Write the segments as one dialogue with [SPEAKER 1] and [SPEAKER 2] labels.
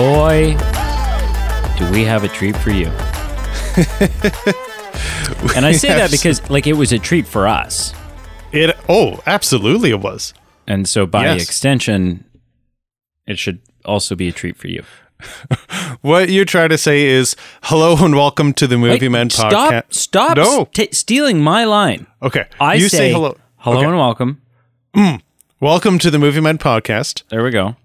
[SPEAKER 1] boy, do we have a treat for you. and I say that because like it was a treat for us.
[SPEAKER 2] It oh, absolutely it was.
[SPEAKER 1] And so by
[SPEAKER 2] Yes.
[SPEAKER 1] extension, it should also be a treat for you.
[SPEAKER 2] What you're trying to say is hello and welcome to the Movie
[SPEAKER 1] Wait,
[SPEAKER 2] Men podcast.
[SPEAKER 1] Stop Stop!
[SPEAKER 2] No.
[SPEAKER 1] st- stealing my line.
[SPEAKER 2] Okay.
[SPEAKER 1] I
[SPEAKER 2] you
[SPEAKER 1] say,
[SPEAKER 2] hello.
[SPEAKER 1] hello
[SPEAKER 2] Okay.
[SPEAKER 1] and welcome. Mm.
[SPEAKER 2] Welcome to the Movie Men podcast.
[SPEAKER 1] There we go.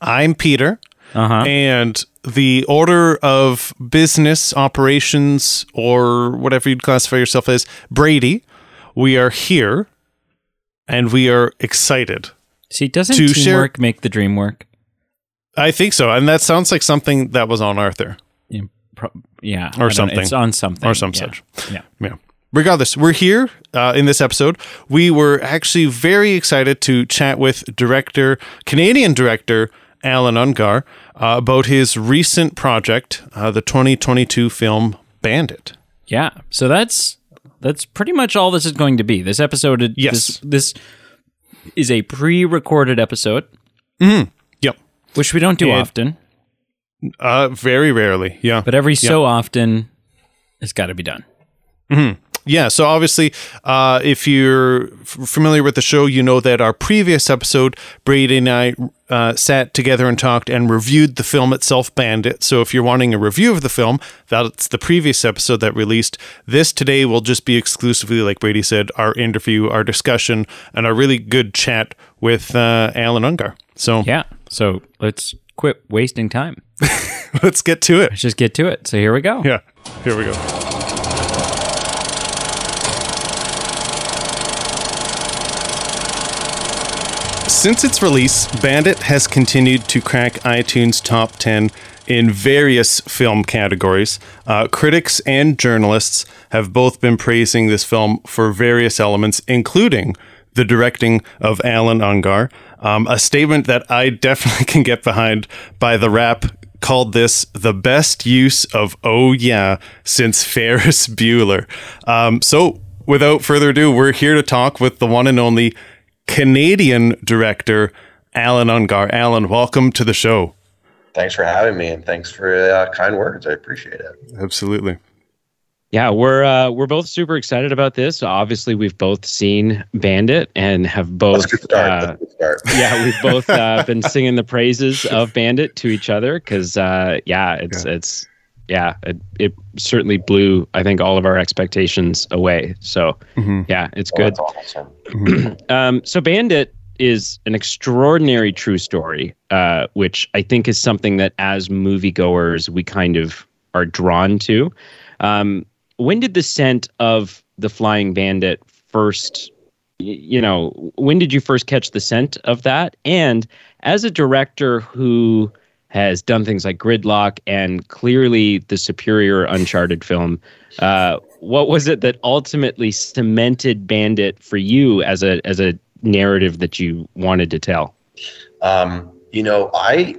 [SPEAKER 2] I'm Peter.
[SPEAKER 1] Uh-huh.
[SPEAKER 2] And the order of business operations, or whatever you'd classify yourself as, Brady, we are here and we are excited.
[SPEAKER 1] See, doesn't
[SPEAKER 2] to share-
[SPEAKER 1] teamwork make the dream work?
[SPEAKER 2] I think so. And that sounds like something that was on Arthur
[SPEAKER 1] Yeah, pro- yeah
[SPEAKER 2] Or something.
[SPEAKER 1] It's on something.
[SPEAKER 2] or some
[SPEAKER 1] yeah.
[SPEAKER 2] such.
[SPEAKER 1] Yeah.
[SPEAKER 2] Yeah. Regardless, we're here uh, in this episode. We were actually very excited to chat with director, Canadian director Allan Ungar, uh, about his recent project, uh, the 2022 film Bandit.
[SPEAKER 1] Yeah. So that's that's pretty much all this is going to be. This episode
[SPEAKER 2] Yes.
[SPEAKER 1] this, this is a pre-recorded episode,
[SPEAKER 2] Yep.
[SPEAKER 1] which we don't do
[SPEAKER 2] And-
[SPEAKER 1] often,
[SPEAKER 2] Uh, very rarely. Yeah.
[SPEAKER 1] but every so often it's got to be done.
[SPEAKER 2] Yeah, so obviously, uh, if you're f- familiar with the show, you know that our previous episode, Brady and I uh, sat together and talked and reviewed the film itself, Bandit. So if you're wanting a review of the film, that's the previous episode that released. This today will just be exclusively, like Brady said, our interview, our discussion, and a really good chat with uh, Allan Ungar. So
[SPEAKER 1] Yeah. So let's quit wasting time.
[SPEAKER 2] let's get to it.
[SPEAKER 1] Let's just get to it. So here we go.
[SPEAKER 2] Yeah, here we go. Since its release, Bandit has continued to crack iTunes top 10 in various film categories. Uh, critics and journalists have both been praising this film for various elements, including the directing of Allan Ungar, um, a statement that I definitely can get behind by The Wrap called this the best use of oh yeah since Ferris Bueller. Um, so without further ado, we're here to talk with the one and only Canadian director Allan Ungar. Allan, welcome to the show.
[SPEAKER 3] Thanks for having me, and thanks for uh, kind words. I appreciate it.
[SPEAKER 2] Absolutely.
[SPEAKER 4] Yeah, we're uh, we're both super excited about this. Obviously, we've both seen Bandit and have
[SPEAKER 3] Let's
[SPEAKER 4] both.
[SPEAKER 3] get started.
[SPEAKER 4] Uh,
[SPEAKER 3] Let's get started.
[SPEAKER 4] yeah, we've both uh, been singing the praises of Bandit to each other because, uh, yeah, it's it's yeah, it, it certainly blew I think all of our expectations away. So
[SPEAKER 2] Mhm.
[SPEAKER 4] yeah, it's
[SPEAKER 3] Well,
[SPEAKER 4] good.
[SPEAKER 3] Awesome.
[SPEAKER 4] Um, so Bandit is an extraordinary true story, uh, which I think is something that as moviegoers we kind of are drawn to. Um, when did the scent of the Flying Bandit first? You know, when did you first catch the scent of that? And as a director who has done things like Gridlock and clearly the superior Uncharted film, uh, what was it that ultimately cemented Bandit for you as a as a narrative that you wanted to tell?
[SPEAKER 3] Um, you know, I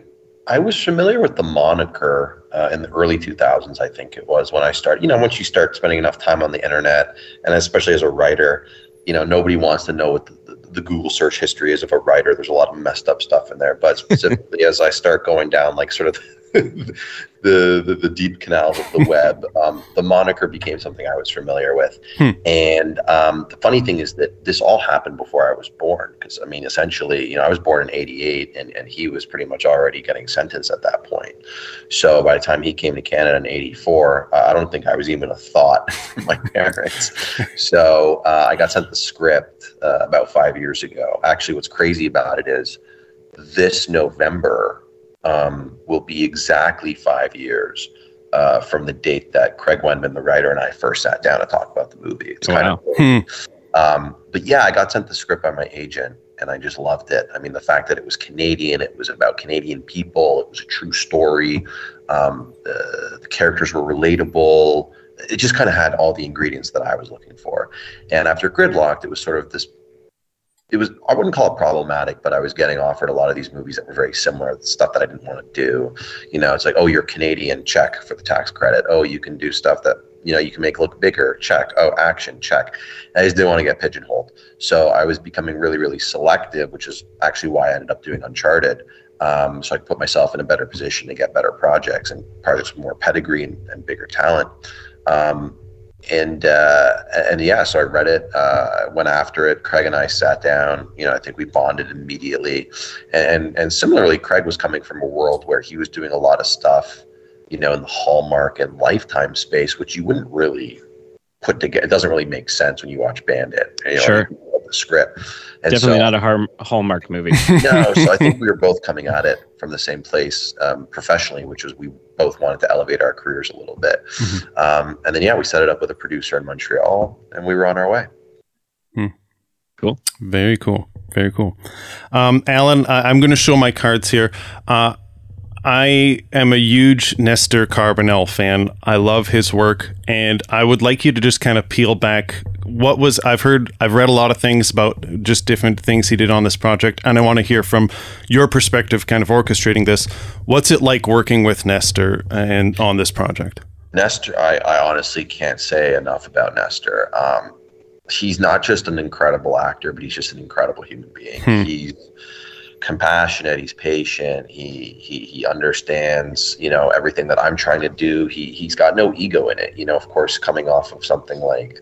[SPEAKER 3] I was familiar with the moniker uh, in the early 2000s. I think it was when I started. You know, once you start spending enough time on the internet, and especially as a writer, you know, nobody wants to know what the, the, Google search history is of a writer. There's a lot of messed up stuff in there. But specifically, as I start going down like sort of the, the the deep canals of the web, um, the moniker became something I was familiar with.
[SPEAKER 2] Hmm.
[SPEAKER 3] And um, the funny thing is that this all happened before I was born. Because I mean, essentially, you know, I was born in '88, and and he was pretty much already getting sentenced at that point. So by the time he came to Canada in '84, uh, I don't think I was even a thought from my parents. so uh, I got sent the script uh, about five years ago. Actually, what's crazy about it is this November um, will be exactly five years uh, from the date that Kraig Wenman, the writer, and I first sat down to talk about the movie. It's kind of cool. Um, but yeah, I got sent the script by my agent, and I just loved it. I mean, the fact that it was Canadian, it was about Canadian people, it was a true story. Um, the, the characters were relatable. It just kind of had all the ingredients that I was looking for. And after Gridlocked, it was sort of this. It was I wouldn't call it problematic, but I was getting offered a lot of these movies that were very similar, stuff that I didn't want to do. You know, it's like, oh, you're Canadian, check for the tax credit. Oh, you can do stuff that you know you can make look bigger, check. Oh, action, check. I just didn't want to get pigeonholed, so I was becoming really, really selective, which is actually why I ended up doing Uncharted. Um, so I put myself in a better position to get better projects and projects with more pedigree and, and bigger talent. Um, and uh, and yeah, so I read it, uh, went after it. Kraig and I sat down. You know, I think we bonded immediately, and and similarly, Kraig was coming from a world where he was doing a lot of stuff, you know, in the Hallmark and Lifetime space, which you wouldn't really put together. It doesn't really make sense when you watch Bandit. You know,
[SPEAKER 4] Sure.
[SPEAKER 3] The script. And
[SPEAKER 4] Definitely
[SPEAKER 3] so-
[SPEAKER 4] not a har- Hallmark movie.
[SPEAKER 3] no, so I think we were both coming at it from the same place um, professionally, which was we both wanted to elevate our careers a little bit. Um, and then, yeah, we set it up with a producer in Montreal and we were on our way. Cool.
[SPEAKER 2] Very cool. Very cool. Um, Allan, I- I'm going to show my cards here. Uh, I am a huge Nestor Carbonell fan. I love his work, and I would like you to just kind of peel back. What was I've heard? I've read a lot of things about just different things he did on this project, and I want to hear from your perspective, kind of orchestrating this. What's it like working with Nestor and on this project?
[SPEAKER 3] Nestor, I, I honestly can't say enough about Nestor. Um, he's not just an incredible actor, but he's just an incredible human being.
[SPEAKER 2] Hmm.
[SPEAKER 3] He's compassionate. He's patient. He he he understands, you know, everything that I'm trying to do. He he's got no ego in it. You know, of course, coming off of something like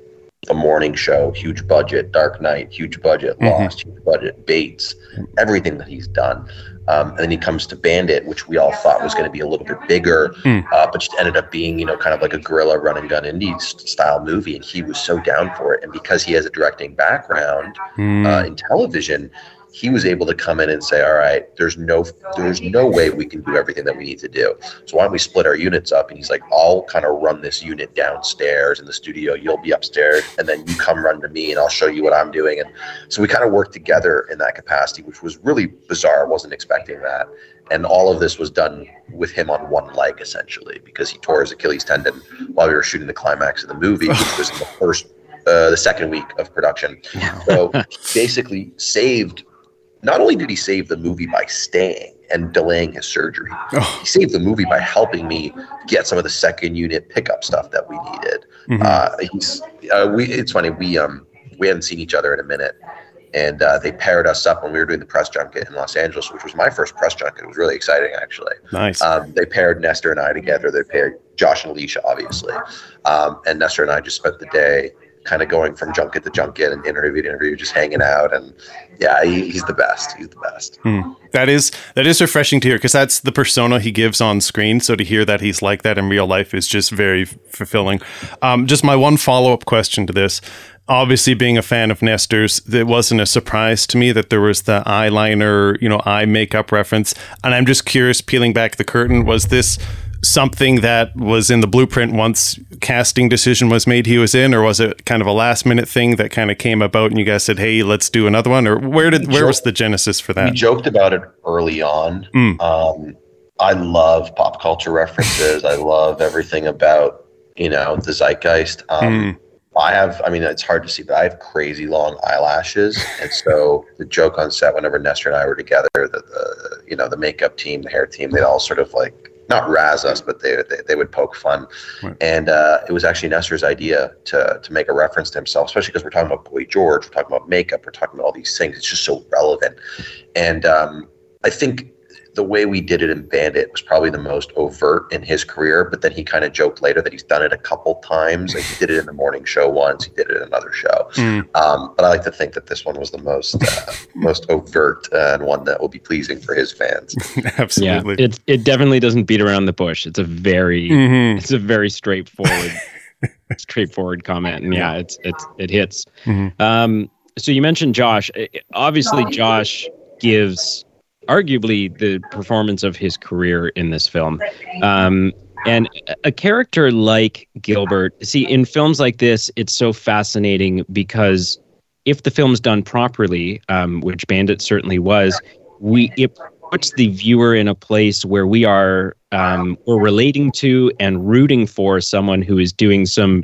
[SPEAKER 3] the morning show, huge budget, Dark Knight, huge budget,
[SPEAKER 2] Mhm.
[SPEAKER 3] Lost, huge budget, Bates, everything that he's done. Um, and then he comes to Bandit, which we all thought was going to be a little bit bigger,
[SPEAKER 2] Hmm.
[SPEAKER 3] uh, but just ended up being, you know, kind of like a guerrilla run and gun indie style movie. And he was so down for it. And because he has a directing background
[SPEAKER 2] Hmm.
[SPEAKER 3] uh, in television, he was able to come in and say, "All right, there's no, there's no way we can do everything that we need to do. So why don't we split our units up?" And he's like, "I'll kind of run this unit downstairs in the studio. You'll be upstairs, and then you come run to me, and I'll show you what I'm doing." And so we kind of worked together in that capacity, which was really bizarre. I wasn't expecting that. And all of this was done with him on one leg, essentially, because he tore his Achilles tendon while we were shooting the climax of the movie, which was in the first, uh, the second week of production. So basically saved. Not only did he save the movie by staying and delaying his surgery,
[SPEAKER 2] Oh.
[SPEAKER 3] he saved the movie by helping me get some of the second unit pickup stuff that we needed.
[SPEAKER 2] Mhm.
[SPEAKER 3] Uh, he's uh, we. It's funny we um we hadn't seen each other in a minute, and uh, they paired us up when we were doing the press junket in Los Angeles, which was my first press junket. It was really exciting actually.
[SPEAKER 2] nice.
[SPEAKER 3] Um, they paired Nestor and I together. They paired Josh and Elisha, obviously, um, and Nestor and I just spent the day kind of going from junket to junket and interview to interview, just hanging out. And yeah, he, he's the best. He's the best.
[SPEAKER 2] That is that is refreshing to hear because that's the persona he gives on screen. So to hear that he's like that in real life is just very fulfilling. Um, just my one follow up question to this. Obviously, being a fan of Nestor's, it wasn't a surprise to me that there was the eyeliner, you know, eye makeup reference. And I'm just curious, peeling back the curtain, was this something that was in the blueprint once casting decision was made he was in or was it kind of a last minute thing that kind of came about and you guys said hey let's do another one or where did where was the genesis for that We
[SPEAKER 3] joked about it early on.
[SPEAKER 2] Mm.
[SPEAKER 3] Um, I love pop culture references. I love everything about you know the zeitgeist. Um,
[SPEAKER 2] Mm.
[SPEAKER 3] I have, I mean, it's hard to see, but I have crazy long eyelashes, and so the joke on set whenever Nestor and I were together, that the you know the makeup team, the hair team, they'd all sort of like not razz us, but they they, they would poke fun,
[SPEAKER 2] Right.
[SPEAKER 3] and uh, it was actually Nestor's idea to to make a reference to himself, especially because we're talking about Boy George, we're talking about makeup, we're talking about all these things. It's just so relevant, and um, I think the way we did it in Bandit was probably the most overt in his career. But then he kind of joked later that he's done it a couple times. Like he did it in the morning show once, he did it in another show.
[SPEAKER 2] Mm.
[SPEAKER 3] Um, but I like to think that this one was the most uh, most overt uh, and one that will be pleasing for his fans.
[SPEAKER 4] Yeah,
[SPEAKER 2] Absolutely.
[SPEAKER 4] it it definitely doesn't beat around the bush. It's a very
[SPEAKER 2] Mhm.
[SPEAKER 4] it's a very straightforward straightforward comment, and yeah, it's it's it hits.
[SPEAKER 2] Mhm.
[SPEAKER 4] Um, so you mentioned Josh. Uh, Obviously, Josh gives arguably the performance of his career in this film. Um, and a- character like Gilbert, see, in films like this, it's so fascinating because if the film's done properly, um, which Bandit certainly was, we it puts the viewer in a place where we are um, we're relating to and rooting for someone who is doing some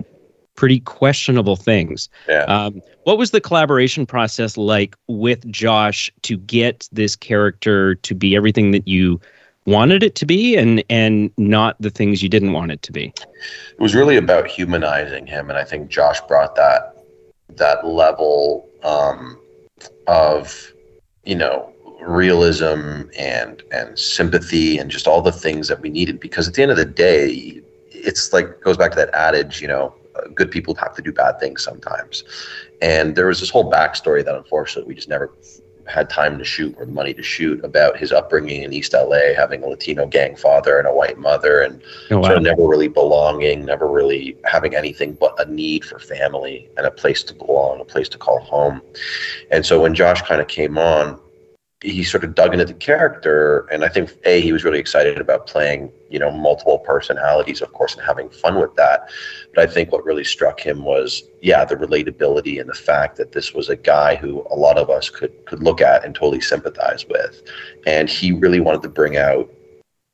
[SPEAKER 4] pretty questionable things.
[SPEAKER 3] Yeah.
[SPEAKER 4] Um, what was the collaboration process like with Josh to get this character to be everything that you wanted it to be and and not the things you didn't want it to be?
[SPEAKER 3] it was really about humanizing him and i think josh brought that that level um, of you know realism and and sympathy and just all the things that we needed because at the end of the day it's like goes back to that adage you know good people have to do bad things sometimes and there was this whole backstory that unfortunately we just never had time to shoot or the money to shoot about his upbringing in East LA, having a Latino gang father and a white mother, and oh, wow. sort of never really belonging, never really having anything but a need for family and a place to belong, a place to call home. And so when Josh kind of came on, he sort of dug into the character and i think a he was really excited about playing you know multiple personalities of course and having fun with that. But i think what really struck him was yeah the relatability and the fact that this was a guy who a lot of us could could look at and totally sympathize with. And he really wanted to bring out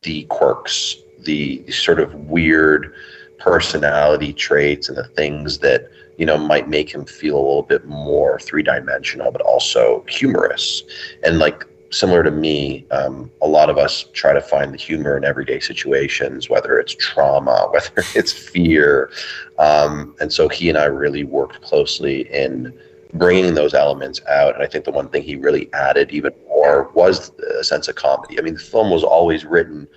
[SPEAKER 3] the quirks the, the sort of weird personality traits and the things that you know, might make him feel a little bit more three dimensional, but also humorous. And like similar to me, um, a lot of us try to find the humor in everyday situations, whether it's trauma, whether it's fear. Um, and so he and I really worked closely in bringing those elements out. And I think the one thing he really added even more was a sense of comedy. I mean, the film was always written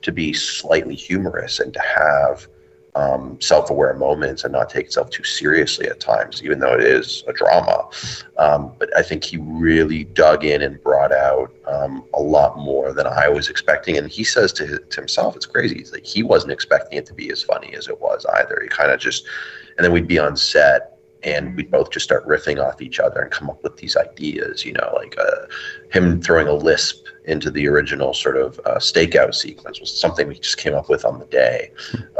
[SPEAKER 3] to be slightly humorous and to have um, self-aware moments and not take itself too seriously at times, even though it is a drama. Um, but I think he really dug in and brought out um, a lot more than I was expecting. And he says to, to himself, "It's crazy. He's like he wasn't expecting it to be as funny as it was either. He kind of just, and then we'd be on set." And we'd both just start riffing off each other and come up with these ideas, you know, like uh, him throwing a lisp into the original sort of uh, stakeout sequence was something we just came up with on the day.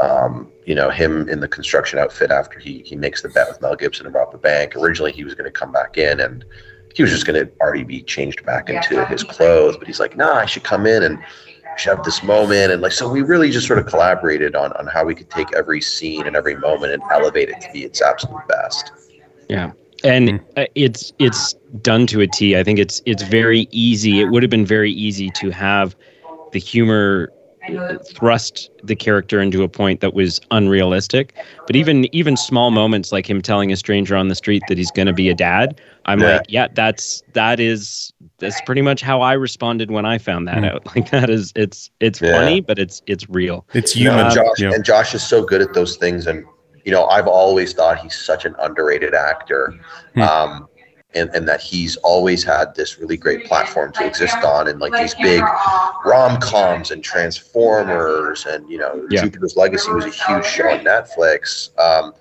[SPEAKER 3] Um, you know, him in the construction outfit after he he makes the bet with Mel Gibson about the bank. Originally, he was going to come back in and he was just going to already be changed back into his clothes, but he's like, "Nah, I should come in and." Should have this moment and like so we really just sort of collaborated on on how we could take every scene and every moment and elevate it to be its absolute best
[SPEAKER 4] yeah and hmm. uh, it's it's done to a T. I think it's it's very easy. It would have been very easy to have the humor thrust the character into a point that was unrealistic. But even even small moments like him telling a stranger on the street that he's going to be a dad, I'm yeah. like, yeah, that's that is that's pretty much how I responded when I found that mm. out. Like that is it's it's yeah. funny, but it's it's real.
[SPEAKER 2] It's human.
[SPEAKER 3] and Josh, yeah. and Josh is so good at those things and you know, I've always thought he's such an underrated actor. Hmm. Um, and, and that he's always had this really great platform to exist on and like these big rom-coms and transformers and you know yeah. jupiter's legacy was a huge show on netflix um,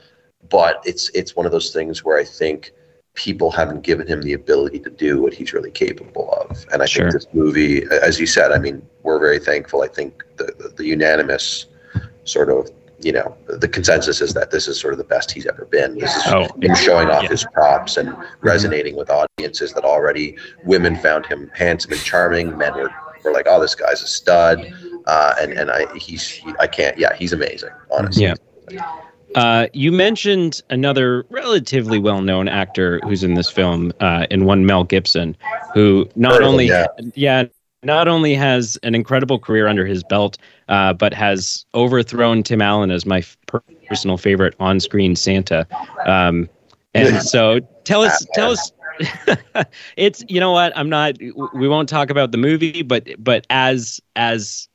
[SPEAKER 3] but it's it's one of those things where i think people haven't given him the ability to do what he's really capable of and i sure. think this movie as you said i mean we're very thankful i think the, the, the unanimous sort of you know, the consensus is that this is sort of the best he's ever been. This is oh, him showing off yeah. his props and resonating with audiences that already women found him handsome and charming. Men were, were like, oh, this guy's a stud. Uh, and and I he's he, I can't yeah he's amazing honestly
[SPEAKER 4] yeah. Uh, you mentioned another relatively well-known actor who's in this film, uh, in one Mel Gibson, who not only yeah. yeah not only has an incredible career under his belt, uh, but has overthrown Tim Allen as my f- personal favorite on-screen Santa. Um, and so, tell us, tell us. it's you know what I'm not. We won't talk about the movie, but but as as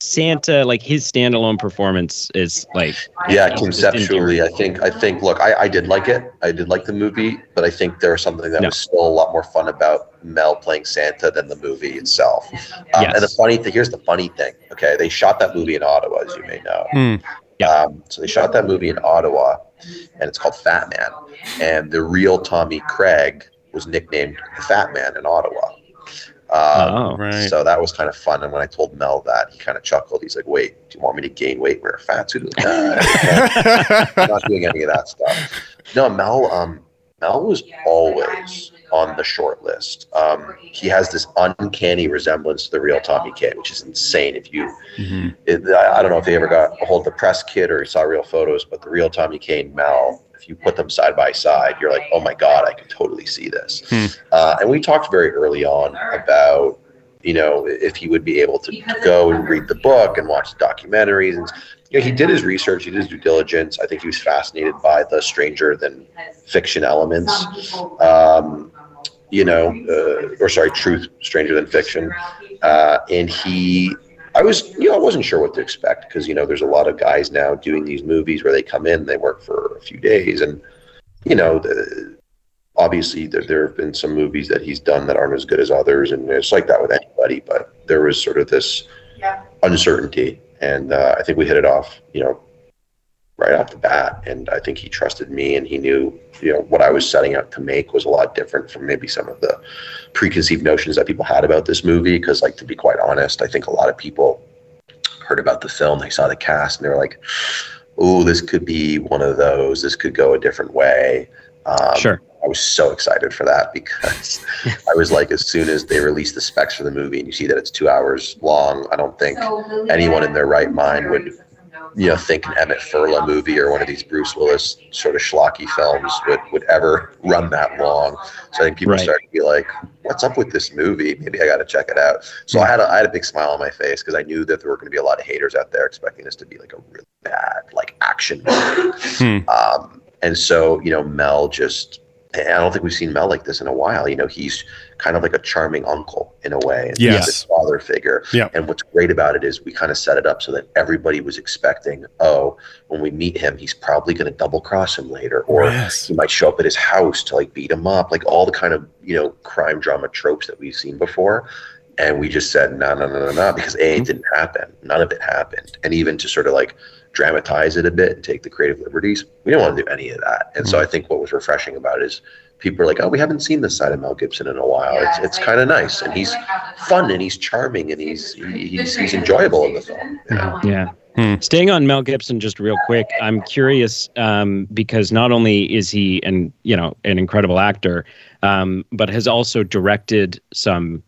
[SPEAKER 4] Santa, like his standalone performance is like
[SPEAKER 3] yeah, conceptually, I think I think look, I, I did like it. I did like the movie, but I think there was something that no. was still a lot more fun about Mel playing Santa than the movie itself. Um, yes. And the funny thing, here's the funny thing. Okay, they shot that movie in Ottawa, as you may know. Mm. Yeah. Um, so they shot that movie in Ottawa, and it's called Fat Man. And the real Tommy Craig was nicknamed the Fat Man in Ottawa. Um, oh, right. So that was kind of fun. And when I told Mel that, he kind of chuckled. He's like, "Wait, do you want me to gain weight, wear a fat suit?" Nah, I'm not doing any of that stuff. No, Mel. Um, Mel was always on the short list. Um, he has this uncanny resemblance to the real Tommy Kaye, which is insane. If you, mm-hmm. it, I, I, don't know if you ever got a hold of the press kit or saw real photos, but the real Tommy Kaye and Mel you put them side by side, you're like, oh my God, I can totally see this. Hmm. Uh, and we talked very early on about, you know, if he would be able to, to go and read the book and watch the documentaries. And, you know, he did his research, he did his due diligence. I think he was fascinated by the stranger than fiction elements. Um, you know, uh, or sorry, Truth Stranger Than Fiction, uh, and he. I was, you know, I wasn't sure what to expect because you know, there's a lot of guys now doing these movies where they come in, they work for a few days, and you know, the, obviously there, there have been some movies that he's done that aren't as good as others, and it's like that with anybody. But there was sort of this
[SPEAKER 5] Yeah.
[SPEAKER 3] uncertainty, and uh, I think we hit it off, you know, right off the bat. And I think he trusted me, and he knew, you know, what I was setting out to make was a lot different from maybe some of the preconceived notions that people had about this movie. Because, like, to be quite honest, I think a lot of people heard about the film, they saw the cast, and they were like, "Oh, this could be one of those. This could go a different way." Um,
[SPEAKER 4] Sure.
[SPEAKER 3] I was so excited for that because I was like, as soon as they released the specs for the movie and you see that it's two hours long, I don't think anyone in their right mind would, you know, think an Emmett Furla movie or one of these Bruce Willis sort of schlocky films would, would ever run that long. So I think people
[SPEAKER 4] Right.
[SPEAKER 3] started to be like, what's up with this movie? Maybe I got to check it out. So I had a, I had a big smile on my face because I knew that there were going to be a lot of haters out there expecting this to be like a really bad, like action movie.
[SPEAKER 2] Hmm.
[SPEAKER 3] Um, and so, you know, Mel just. I don't think we've seen Mel like this in a while. You know, he's kind of like a charming uncle in a way. and
[SPEAKER 2] Yes.
[SPEAKER 3] this father figure.
[SPEAKER 2] Yeah.
[SPEAKER 3] And what's great about it is we kind of set it up so that everybody was expecting, oh, when we meet him, he's probably going to double cross him later, or
[SPEAKER 2] Yes.
[SPEAKER 3] he might show up at his house to like beat him up, like all the kind of you know crime drama tropes that we've seen before. And we just said no, no, no, no, no, because a it mm-hmm. didn't happen. None of it happened. And even to sort of like dramatize it a bit and take the creative liberties, we don't want to do any of that. And so mm-hmm. I think what was refreshing about it is people are like, oh, we haven't seen this side of Mel Gibson in a while. It's it's kind of nice, and he's fun, and he's charming, and he's he- he's he's enjoyable in the film. you know?
[SPEAKER 4] Yeah.
[SPEAKER 2] Hmm.
[SPEAKER 4] Staying on Mel Gibson just real quick, I'm curious um, because not only is he an you know an incredible actor, um, but has also directed some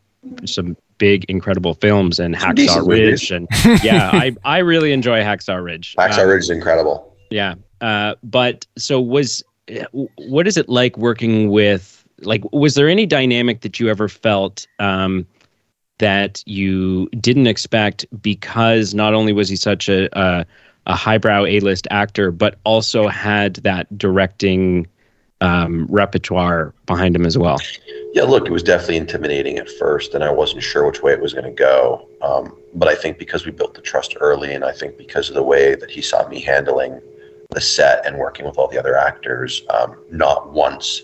[SPEAKER 4] some big incredible films and
[SPEAKER 3] Some decent
[SPEAKER 4] Hacksaw Ridge and yeah, I I really enjoy Hacksaw Ridge.
[SPEAKER 3] Hacksaw
[SPEAKER 4] Um,
[SPEAKER 3] Ridge is incredible.
[SPEAKER 4] Yeah. Uh, but so was what is it like working with like was there any dynamic that you ever felt um, that you didn't expect because not only was he such a a, a highbrow A-list actor but also had that directing um, repertoire behind him as well.
[SPEAKER 3] Yeah, look, it was definitely intimidating at first, and I wasn't sure which way it was going to go. Um, but I think because we built the trust early, and I think because of the way that he saw me handling the set and working with all the other actors, um, not once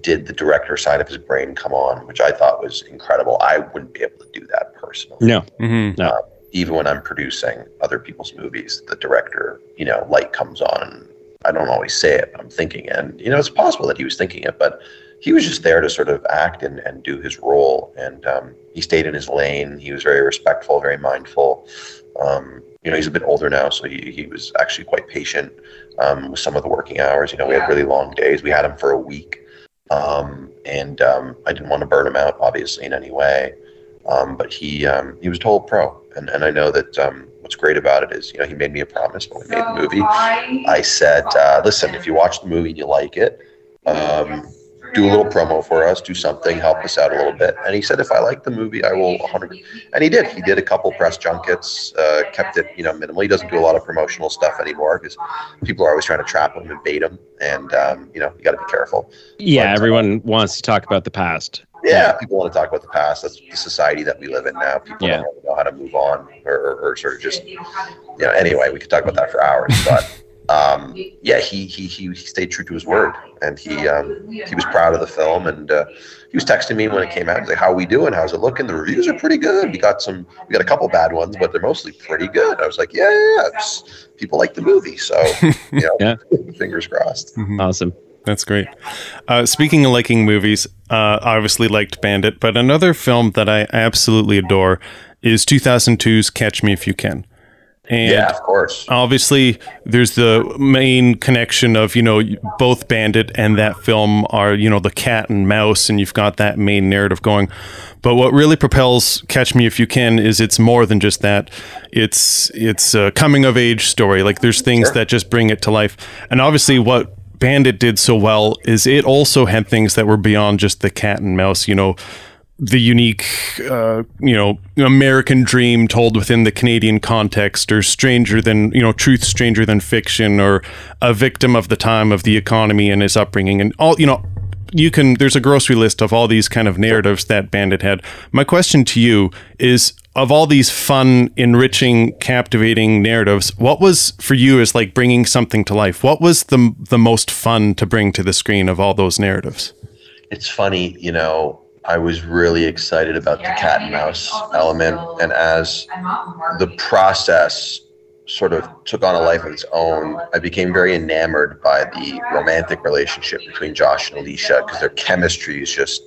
[SPEAKER 3] did the director side of his brain come on, which I thought was incredible. I wouldn't be able to do that personally.
[SPEAKER 4] No.
[SPEAKER 2] hmm
[SPEAKER 3] Even when I'm producing other people's movies, the director, you know, light comes on, and I don't always say it, but I'm thinking, and you know, it's possible that he was thinking it, but he was just there to sort of act and, and do his role. And um, he stayed in his lane. He was very respectful, very mindful. Um, you know, he's a bit older now, so he, he was actually quite patient um, with some of the working hours. You know, we had really long days. We had him for a week. Um, and um, I didn't want to burn him out, obviously, in any way. Um, but he um, he was a total pro. And, and I know that um, what's great about it is, you know, he made me a promise when we made the movie. I said, uh, listen, if you watch the movie and you like it, um, do a little promo for us, do something, help us out a little bit. And he said, if I like the movie, I will 100. And he did. He did a couple press junkets, uh, kept it, you know, minimal. He doesn't do a lot of promotional stuff anymore because people are always trying to trap him and bait him. And, um, you know, you got to be careful.
[SPEAKER 4] Yeah,
[SPEAKER 3] But-
[SPEAKER 4] everyone wants to talk about the past.
[SPEAKER 3] Yeah, people want to talk about the past. That's the society that we live in now. People
[SPEAKER 4] Yeah.
[SPEAKER 3] don't really know how to move on or, or, or sort of just, you know, anyway, we could talk about that for hours. But um, yeah, he, he, he, he stayed true to his word and he, um, he was proud of the film and uh, he was texting me when it came out. He's like, "How we doing? How's it looking? The reviews are pretty good. We got some, we got a couple bad ones, but they're mostly pretty good." I was like, "Yeah, yeah, yeah. It's- people like the movie, so you know,
[SPEAKER 4] Yeah.
[SPEAKER 3] fingers crossed."
[SPEAKER 4] Awesome.
[SPEAKER 2] That's great. Uh, speaking of liking movies, uh, I obviously liked Bandit, but another film that I absolutely adore is 2002's Catch Me If You Can. And
[SPEAKER 3] yeah, of course.
[SPEAKER 2] obviously there's the main connection of you know both bandit and that film are you know the cat and mouse and you've got that main narrative going but what really propels catch me if you can is it's more than just that it's it's a coming of age story like there's things
[SPEAKER 3] Sure.
[SPEAKER 2] that just bring it to life and obviously what bandit did so well is it also had things that were beyond just the cat and mouse you know the unique, uh, you know, American dream told within the Canadian context, or stranger than, you know, truth stranger than fiction, or a victim of the time of the economy and his upbringing, and all, you know, you can there's a grocery list of all these kind of narratives that Bandit had. My question to you is of all these fun, enriching, captivating narratives, what was for you is like bringing something to life? What was the the most fun to bring to the screen of all those narratives?
[SPEAKER 3] It's funny, you know, I was really excited about the cat and mouse element and as the process sort of took on a life of its own, I became very enamored by the romantic relationship between Josh and Elisha because their chemistry is just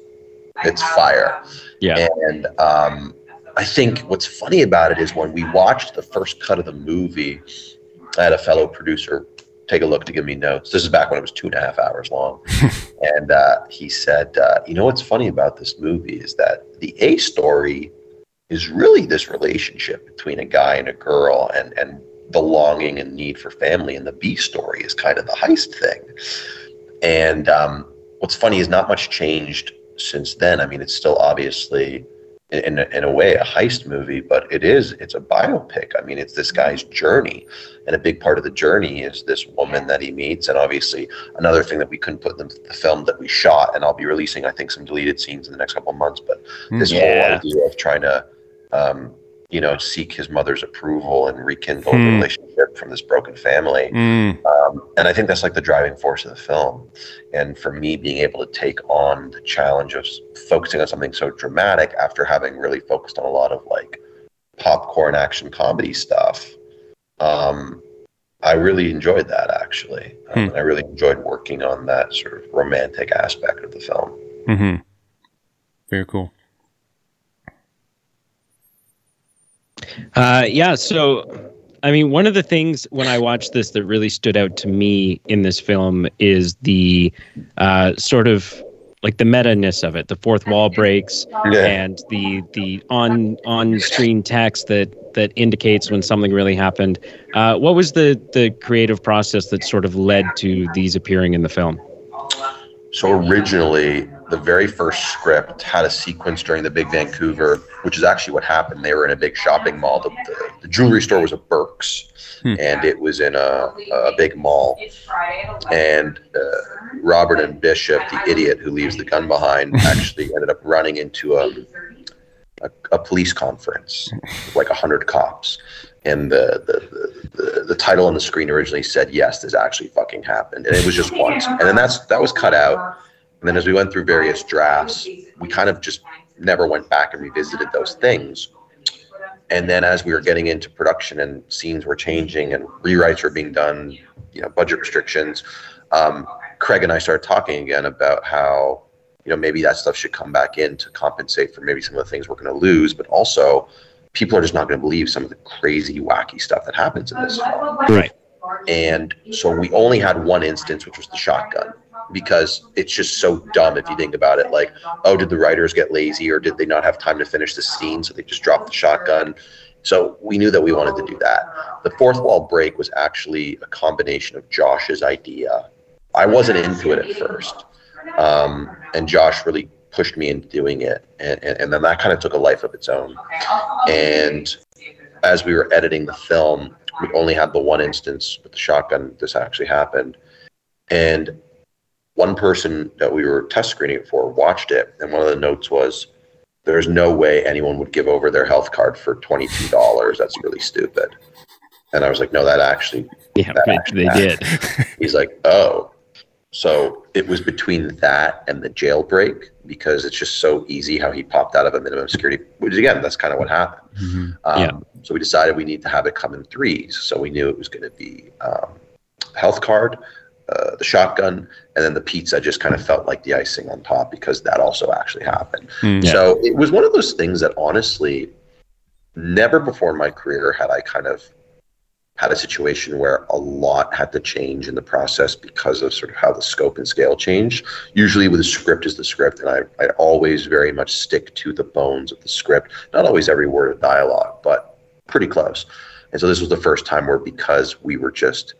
[SPEAKER 3] it's fire.
[SPEAKER 4] Yeah.
[SPEAKER 3] And um, I think what's funny about it is when we watched the first cut of the movie, I had a fellow producer take a look to give me notes. This is back when it was two and a half hours long. and uh, he said, uh, You know what's funny about this movie is that the A story is really this relationship between a guy and a girl and, and the longing and need for family. And the B story is kind of the heist thing. And um, what's funny is not much changed since then. I mean, it's still obviously in a, in a way a heist movie, but it is it's a biopic. I mean, it's this guy's journey, and a big part of the journey is this woman that he meets, and obviously another thing that we couldn't put in the film that we shot, and I'll be releasing I think some deleted scenes in the next couple of months. But this
[SPEAKER 4] Yeah.
[SPEAKER 3] whole idea of trying to um, you know seek his mother's approval and rekindle the
[SPEAKER 2] Hmm.
[SPEAKER 3] relationship from this broken family.
[SPEAKER 2] Mm,
[SPEAKER 3] Um, and I think that's like the driving force of the film. And for me, being able to take on the challenge of focusing on something so dramatic after having really focused on a lot of like popcorn action comedy stuff, um, I really enjoyed that actually. Um,
[SPEAKER 2] Hmm.
[SPEAKER 3] I really enjoyed working on that sort of romantic aspect of the film.
[SPEAKER 2] hmm Very cool.
[SPEAKER 4] Uh, yeah. So, I mean, one of the things when I watched this that really stood out to me in this film is the uh, sort of like the meta ness of it. The fourth wall breaks and the the on on screen text that that indicates when something really happened. Uh, what was the the creative process that sort of led to these appearing in the film?
[SPEAKER 3] So originally, the very first script had a sequence during the Big Vancouver, which is actually what happened. They were in a big shopping mall. The, the, the jewelry store was a Birks,
[SPEAKER 2] Hmm.
[SPEAKER 3] and it was in a, a big mall. And uh, Robert and Bishop, the idiot who leaves the gun behind, actually ended up running into a, a, a police conference with like 100 cops. And the, the, the, the, the title on the screen originally said, Yes, this actually fucking happened. And it was just once. And then that's that was cut out. And then as we went through various drafts, we kind of just never went back and revisited those things. And then as we were getting into production and scenes were changing and rewrites were being done, you know, budget restrictions, um, Kraig and I started talking again about how, you know, maybe that stuff should come back in to compensate for maybe some of the things we're going to lose, but also people are just not going to believe some of the crazy, wacky stuff that happens in this.
[SPEAKER 4] Right.
[SPEAKER 3] And so we only had one instance, which was the shotgun, because it's just so dumb if you think about it. Like, oh, did the writers get lazy or did they not have time to finish the scene? So they just dropped the shotgun. So we knew that we wanted to do that. The fourth wall break was actually a combination of Josh's idea. I wasn't into it at first. Um, and Josh really pushed me into doing it. And, and, and then that kind of took a life of its own. And as we were editing the film, we only had the one instance with the shotgun. This actually happened, and one person that we were test screening it for watched it, and one of the notes was, "There's no way anyone would give over their health card for twenty two dollars. That's really stupid." And I was like, "No, that actually."
[SPEAKER 4] Yeah,
[SPEAKER 3] That
[SPEAKER 4] they-
[SPEAKER 3] actually
[SPEAKER 4] they did.
[SPEAKER 3] He's like, "Oh." So it was between that and the jailbreak because it's just so easy how he popped out of a minimum security. Which again, that's kind of what happened. Um,
[SPEAKER 4] Yeah.
[SPEAKER 3] So we decided we need to have it come in threes. So we knew it was going to be um, health card, uh, the shotgun, and then the pizza just kind of felt like the icing on top because that also actually happened.
[SPEAKER 2] Mm.
[SPEAKER 4] Yeah.
[SPEAKER 3] So it was one of those things that honestly, never before in my career had I kind of had a situation where a lot had to change in the process because of sort of how the scope and scale changed. Usually with a script is the script, and I, I always very much stick to the bones of the script. Not always every word of dialogue, but pretty close. And so this was the first time where because we were just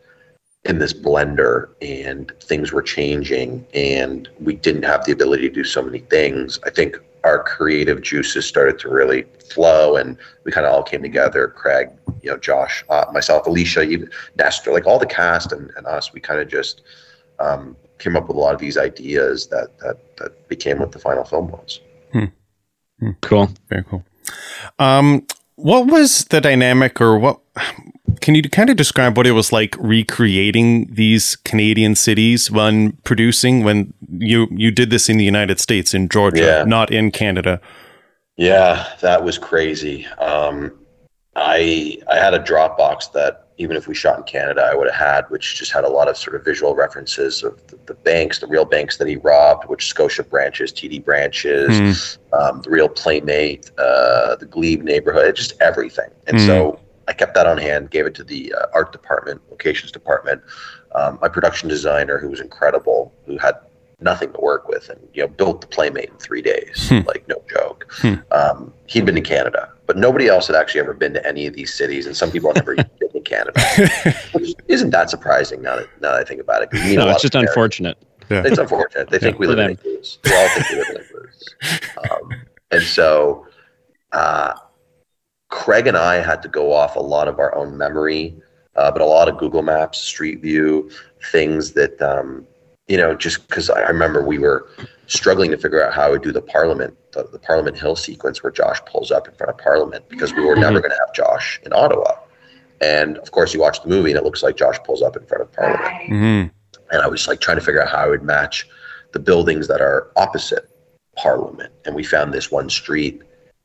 [SPEAKER 3] in this blender and things were changing and we didn't have the ability to do so many things, I think our creative juices started to really flow and we kind of all came together. Kraig, you know, Josh, uh, myself, Elisha, even Nestor, like all the cast and, and us, we kind of just um, came up with a lot of these ideas that that that became what the final film was.
[SPEAKER 4] Cool.
[SPEAKER 2] Very cool. Um, what was the dynamic, or what? Can you kind of describe what it was like recreating these Canadian cities when producing when you you did this in the United States in Georgia,
[SPEAKER 3] Yeah.
[SPEAKER 2] not in Canada?
[SPEAKER 3] Yeah, that was crazy. Um, I I had a Dropbox that even if we shot in Canada, I would have had, which just had a lot of sort of visual references of the, the banks, the real banks that he robbed, which Scotia branches, TD branches, um, the real Playmate, uh, the Glebe neighborhood, just everything. And so I kept that on hand, gave it to the uh, art department, locations department, um, my production designer, who was incredible, who had nothing to work with, and you know built the Playmate in three days, like no joke. Um, he'd been to Canada, but nobody else had actually ever been to any of these cities, and some people had never even been to Canada. Which isn't that surprising now that, now that I think about it? 'cause we meet a
[SPEAKER 4] No, it's just unfortunate.
[SPEAKER 2] Yeah.
[SPEAKER 3] It's unfortunate. They think we
[SPEAKER 4] for
[SPEAKER 3] live in a
[SPEAKER 4] them.
[SPEAKER 3] We all think we live in a. Um, and so, uh, Kraig and I had to go off a lot of our own memory, uh, but a lot of Google Maps, Street View, things that, um, you know, just because I remember we were struggling to figure out how I would do the Parliament, the, the Parliament Hill sequence where Josh pulls up in front of Parliament because we were never going to have Josh in Ottawa. And of course, you watch the movie and it looks like Josh pulls up in front of Parliament
[SPEAKER 2] hmm
[SPEAKER 3] and I was like trying to figure out how I would match the buildings that are opposite Parliament. And we found this one street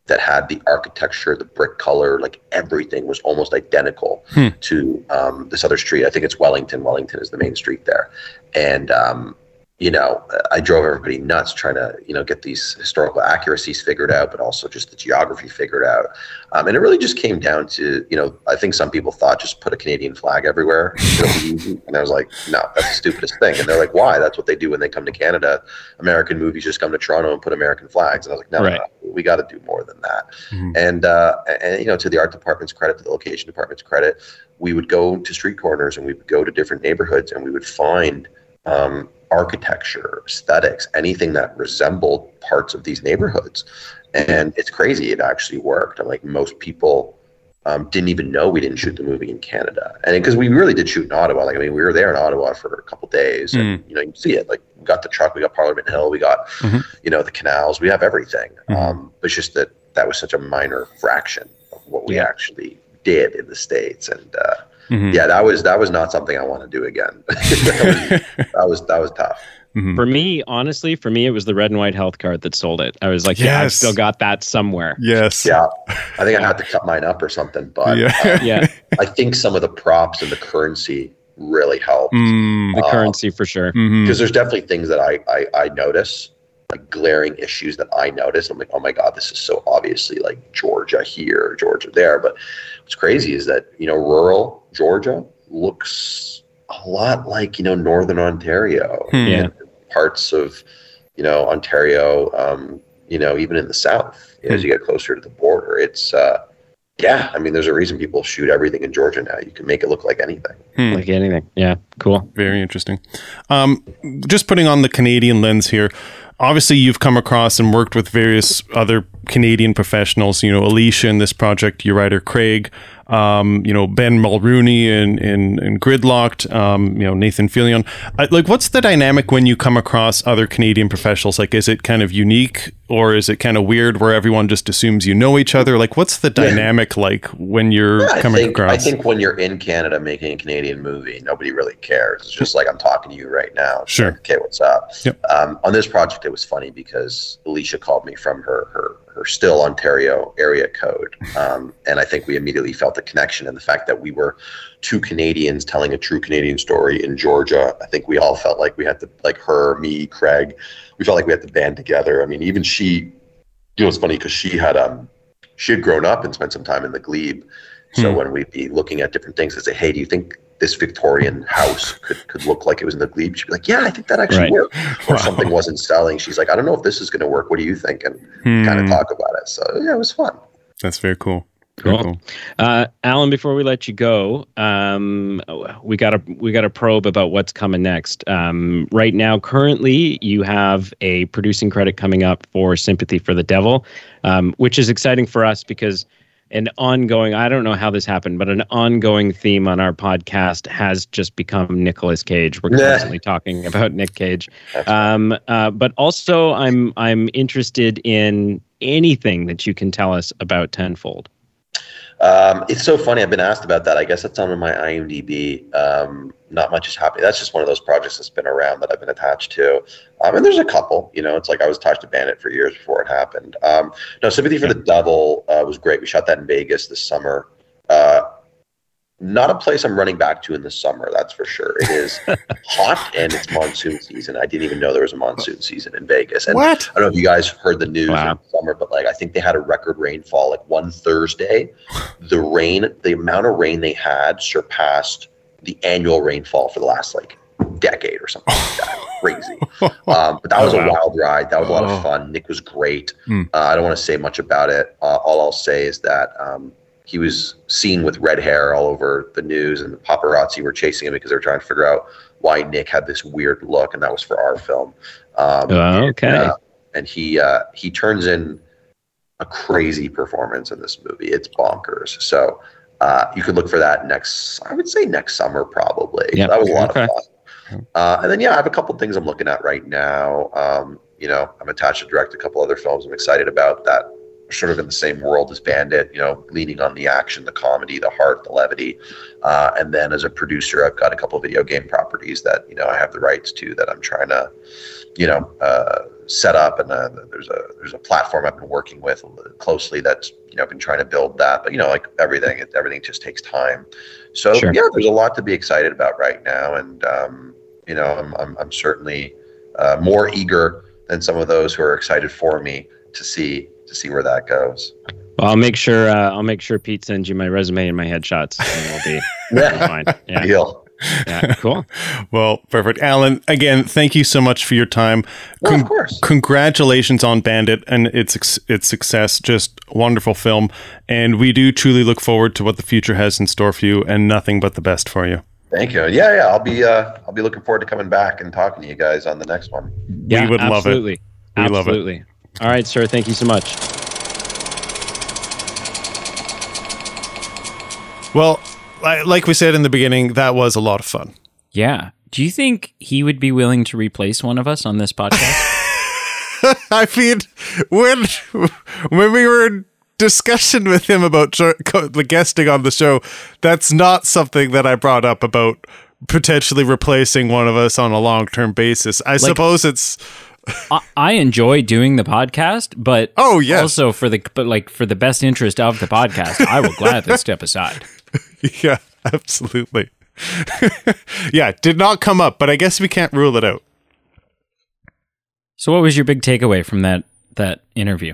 [SPEAKER 3] that had the architecture, the brick color, like everything was almost identical
[SPEAKER 2] Hmm.
[SPEAKER 3] to um, this other street. I think it's Wellington. Wellington is the main street there, and um, you know, I drove everybody nuts trying to you know get these historical accuracies figured out, but also just the geography figured out. Um, and it really just came down to you know, I think some people thought just put a Canadian flag everywhere, It'll be easy. and I was like, no, that's the stupidest thing. And they're like, why? That's what they do when they come to Canada. American movies just come to Toronto and put American flags. And I was like, no,
[SPEAKER 4] Right.
[SPEAKER 3] no, we got to do more than that.
[SPEAKER 2] Mhm.
[SPEAKER 3] And uh, and you know, to the art department's credit, to the location department's credit, we would go to street corners and we would go to different neighborhoods and we would find um, architecture, aesthetics, anything that resembled parts of these neighborhoods. And it's crazy. It actually worked. I'm like most people um, didn't even know we didn't shoot the movie in Canada, and because we really did shoot in Ottawa. Like I mean, we were there in Ottawa for a couple days, and you know, you can see it. Like we got the truck, we got Parliament Hill, we got
[SPEAKER 2] Mhm.
[SPEAKER 3] you know the canals, we have everything.
[SPEAKER 2] Mhm.
[SPEAKER 3] Um, but it's just that that was such a minor fraction of what we
[SPEAKER 4] Yeah.
[SPEAKER 3] actually did in the states, and uh,
[SPEAKER 2] Mhm.
[SPEAKER 3] yeah, that was that was not something I want to do again. that, was, that was that was tough.
[SPEAKER 2] Mhm.
[SPEAKER 4] For me, honestly, for me, it was the red and white health card that sold it. I was like, yeah, I've still got that somewhere.
[SPEAKER 2] Yes.
[SPEAKER 3] Yeah, I think I had to cut mine up or something, but
[SPEAKER 2] Yeah.
[SPEAKER 3] uh,
[SPEAKER 4] Yeah,
[SPEAKER 3] I think some of the props and the currency really helped.
[SPEAKER 2] Mm.
[SPEAKER 4] the
[SPEAKER 3] Uh,
[SPEAKER 4] currency for sure.
[SPEAKER 2] Mhm.
[SPEAKER 3] because there's definitely things that I, I I notice like glaring issues that I notice. I'm like, oh my god, this is so obviously like Georgia here, Georgia there. But what's crazy is that you know rural Georgia looks a lot like you know northern Ontario,
[SPEAKER 2] Hmm.
[SPEAKER 4] Yeah.
[SPEAKER 3] parts of you know Ontario. Um, you know, even in the south, as
[SPEAKER 2] Hmm.
[SPEAKER 3] you get closer to the border, it's uh, yeah. I mean, there's a reason people shoot everything in Georgia now. You can make it look like anything.
[SPEAKER 2] Hmm.
[SPEAKER 4] Like anything. Yeah, cool.
[SPEAKER 2] Very interesting. Um, just putting on the Canadian lens here. Obviously, you've come across and worked with various other Canadian professionals. You know, Elisha in this project, your writer Kraig. Um, you know, Ben Mulrooney and in, in Gridlocked. Um, you know, Nathan Fillion. Uh, like, what's the dynamic when you come across other Canadian professionals? Like, is it kind of unique or is it kind of weird where everyone just assumes you know each other? Like, what's the dynamic like when you're
[SPEAKER 3] I
[SPEAKER 2] coming
[SPEAKER 3] think,
[SPEAKER 2] across?
[SPEAKER 3] I think when you're in Canada making a Canadian movie, nobody really cares. It's just like I'm talking to you right now. It's
[SPEAKER 2] Sure.
[SPEAKER 3] like, okay, what's up?
[SPEAKER 2] Yep.
[SPEAKER 3] Um, on this project, it was funny because Elisha called me from her her her still Ontario area code, um, and I think we immediately felt a connection. And the fact that we were two Canadians telling a true Canadian story in Georgia, I think we all felt like we had to like her, me, Kraig. We felt like we had to band together. I mean, even she, you know, it's funny because she had um she had grown up and spent some time in the glebe. So
[SPEAKER 2] Hmm.
[SPEAKER 3] when we'd be looking at different things and say, "Hey, do you think this Victorian house could, could look like it was in the glebe?" She'd be like, "Yeah, I think that actually
[SPEAKER 4] Right.
[SPEAKER 3] worked." Or
[SPEAKER 2] Wow.
[SPEAKER 3] something wasn't selling. She's like, "I don't know if this is going to work. What do you think?" And
[SPEAKER 2] Hmm.
[SPEAKER 3] kind of talk about it. So yeah, it was fun.
[SPEAKER 2] That's very cool. Very
[SPEAKER 4] Cool. Uh, Allan, before we let you go, um, we got a we got a probe about what's coming next. Um, right now, currently, you have a producing credit coming up for "Sympathy for the Devil," um, which is exciting for us because an ongoing. I don't know how this happened, but an ongoing theme on our podcast has just become Nicolas Cage. We're constantly talking about Nick Cage. Um, uh, but also, I'm I'm interested in anything that you can tell us about Tenfold.
[SPEAKER 3] Um, it's so funny. I've been asked about that. I guess it's on my IMDb. Um, not much is happening. That's just one of those projects that's been around that I've been attached to. Um, and there's a couple. You know, it's like I was attached to Bandit for years before it happened. Um, no, Sympathy for the Devil uh, was great. We shot that in Vegas this summer. Uh, not a place I'm running back to in the summer. That's for sure. It is hot and it's monsoon season. I didn't even know there was a monsoon season in Vegas. And
[SPEAKER 2] What?
[SPEAKER 3] I don't know if you guys heard the news
[SPEAKER 4] Wow.
[SPEAKER 3] in the summer, but like I think they had a record rainfall. Like one Thursday, the rain, the amount of rain they had surpassed the annual rainfall for the last like decade or something like that. Crazy. Um, but that was
[SPEAKER 4] Oh,
[SPEAKER 3] a
[SPEAKER 4] wow.
[SPEAKER 3] wild ride. That was a lot
[SPEAKER 2] Oh.
[SPEAKER 3] of fun. Nick was great.
[SPEAKER 2] Hmm.
[SPEAKER 3] Uh, I don't want to say much about it. Uh, all I'll say is that um, he was seen with red hair all over the news, and the paparazzi were chasing him because they were trying to figure out why Nick had this weird look, and that was for our film. Um,
[SPEAKER 4] Oh, okay.
[SPEAKER 3] uh, and he uh, he turns in a crazy performance in this movie. It's bonkers. So uh, you could look for that next. I would say next summer probably.
[SPEAKER 4] Yeah,
[SPEAKER 3] that was a lot
[SPEAKER 4] okay.
[SPEAKER 3] of fun. Uh, and then yeah, I have a couple things I'm looking at right now. Um, you know, I'm attached to direct a couple other films. I'm excited about that. are Sort of in the same world as Bandit, you know, leaning on the action, the comedy, the heart, the levity. Uh, and then as a producer, I've got a couple of video game properties that you know I have the rights to that I'm trying to you know uh, set up and uh, there's a there's a platform I've been working with closely that's you know I've been trying to build that but you know like everything it, everything just takes time so
[SPEAKER 4] Sure.
[SPEAKER 3] yeah there's a lot to be excited about right now and um, you know I'm, I'm, I'm certainly uh, more eager than some of those who are excited for me to see to see where that goes
[SPEAKER 4] Well, I'll make sure. Uh, I'll make sure Pete sends you my resume and my headshots, and we'll be, we'll be fine. Yeah,
[SPEAKER 3] deal
[SPEAKER 4] yeah, cool.
[SPEAKER 2] Well, perfect. Allan, again, thank you so much for your time.
[SPEAKER 3] well, of course
[SPEAKER 2] Congratulations on Bandit and its its success. Just wonderful film, and we do truly look forward to what the future has in store for you, and nothing but the best for you.
[SPEAKER 3] thank you yeah yeah I'll be uh, I'll be looking forward to coming back and talking to you guys on the next one
[SPEAKER 4] Yeah, we
[SPEAKER 2] would love it.
[SPEAKER 4] absolutely.
[SPEAKER 2] We love it.
[SPEAKER 4] absolutely. All right, sir. Thank you so much.
[SPEAKER 2] Well, li- like we said in the beginning, that was a lot of fun.
[SPEAKER 1] Yeah. Do you think he would be willing to replace one of us on this podcast?
[SPEAKER 2] I mean, when when we were in discussion with him about the guesting on the show, that's not something that I brought up about potentially replacing one of us on a long term basis. I suppose it's
[SPEAKER 1] I, I enjoy doing the podcast, but
[SPEAKER 2] Oh, yes.
[SPEAKER 1] also for the but like for the best interest of the podcast, I will gladly step aside.
[SPEAKER 2] yeah, absolutely. yeah, did not come up, but I guess we can't rule it out.
[SPEAKER 1] So, what was your big takeaway from that that interview?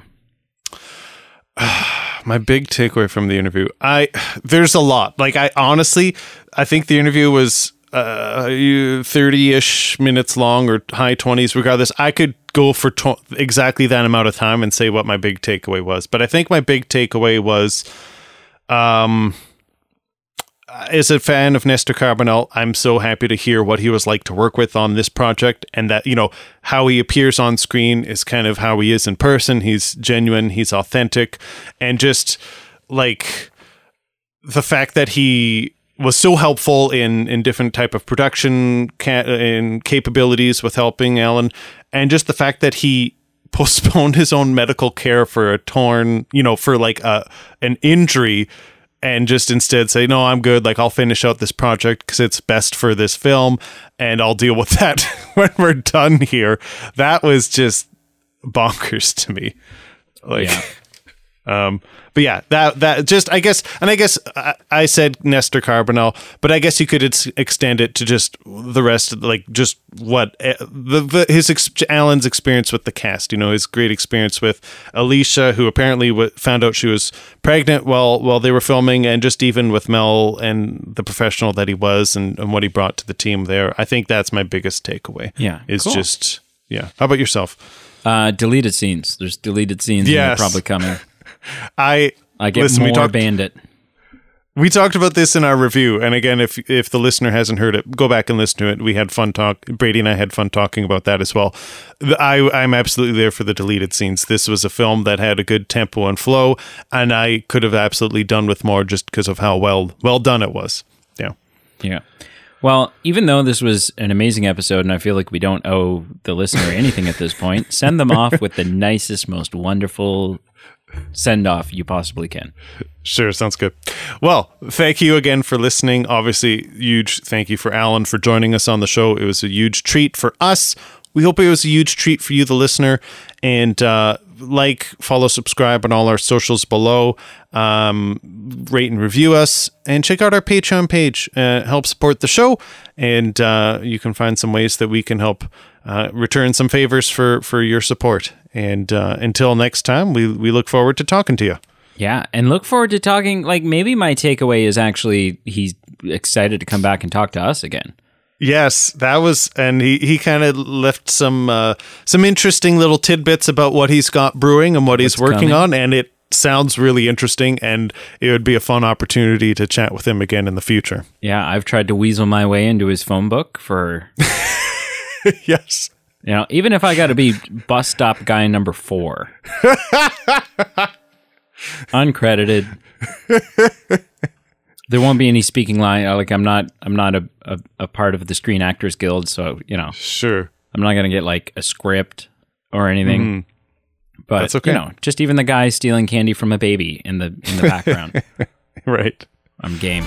[SPEAKER 2] my big takeaway from the interview i there's a lot like i honestly i think the interview was uh 30ish minutes long or high 20s regardless i could go for exactly that amount of time and say what my big takeaway was but i think my big takeaway was um Uh, as a fan of Nestor Carbonell, I'm so happy to hear what he was like to work with on this project and that, you know, how he appears on screen is kind of how he is in person. He's genuine, he's authentic, and just like the fact that he was so helpful in in different type of production ca- in capabilities with helping Allan and just the fact that he postponed his own medical care for a torn, you know, for like a an injury and just instead say no i'm good. Like i'll finish out this project because it's best for this film and i'll deal with that when we're done here. That was just bonkers to me. Like um but yeah that that just i guess and i guess i, I said nestor carbonell but i guess you could ex- extend it to just the rest of like just what eh, the, the his ex- allan's experience with the cast you know his great experience with elisha who apparently w- found out she was pregnant while while they were filming and just even with mel and the professional that he was and, and what he brought to the team there i think that's my biggest takeaway
[SPEAKER 1] Yeah,
[SPEAKER 2] is
[SPEAKER 1] cool.
[SPEAKER 2] just yeah how about yourself
[SPEAKER 1] Uh, deleted scenes. There's deleted scenes.
[SPEAKER 2] Yes.
[SPEAKER 1] probably coming.
[SPEAKER 2] i
[SPEAKER 1] I get
[SPEAKER 2] Listen, we
[SPEAKER 1] more
[SPEAKER 2] talked-
[SPEAKER 1] Bandit.
[SPEAKER 2] We talked about this in our review, and again, if if the listener hasn't heard it, go back and listen to it. We had fun talk. Brady and I had fun talking about that as well. I I'm absolutely there for the deleted scenes. This was a film that had a good tempo and flow, and I could have absolutely done with more just because of how well well done it was. Yeah.
[SPEAKER 4] Yeah. Well, even though this was an amazing episode, and I feel like we don't owe the listener anything at this point, send them off with the nicest, most wonderful send off you possibly can.
[SPEAKER 2] Sure, sounds good. Well, thank you again for listening. Obviously, huge thank you for Allan for joining us on the show. It was a huge treat for us. We hope it was a huge treat for you, the listener. And uh, like, follow, subscribe on all our socials below. Um, rate and review us, and check out our Patreon page. Uh, help support the show, and uh, you can find some ways that we can help uh, return some favors for for your support. And uh, until next time, we we look forward to talking to you.
[SPEAKER 4] Yeah, and look forward to talking. Like maybe my takeaway is actually he's excited to come back and talk to us again.
[SPEAKER 2] Yes, that was, and he, he kind of left some uh, some interesting little tidbits about what he's got brewing and what he's working
[SPEAKER 4] coming.
[SPEAKER 2] on, and it sounds really interesting, and it would be a fun opportunity to chat with him again in the future.
[SPEAKER 4] Yeah, I've tried to weasel my way into his phone book for
[SPEAKER 2] yes,
[SPEAKER 4] you know, even if I got to be bus stop guy number four, uncredited. There won't be any speaking line. uh, Like I'm not, I'm not a, a, a part of the Screen Actors Guild, so you know,
[SPEAKER 2] sure,
[SPEAKER 4] I'm not gonna get like a script or anything. But
[SPEAKER 2] Mm-hmm. That's okay.
[SPEAKER 4] you know, just even the guy stealing candy from a baby in the in the background,
[SPEAKER 2] right.
[SPEAKER 4] I'm game.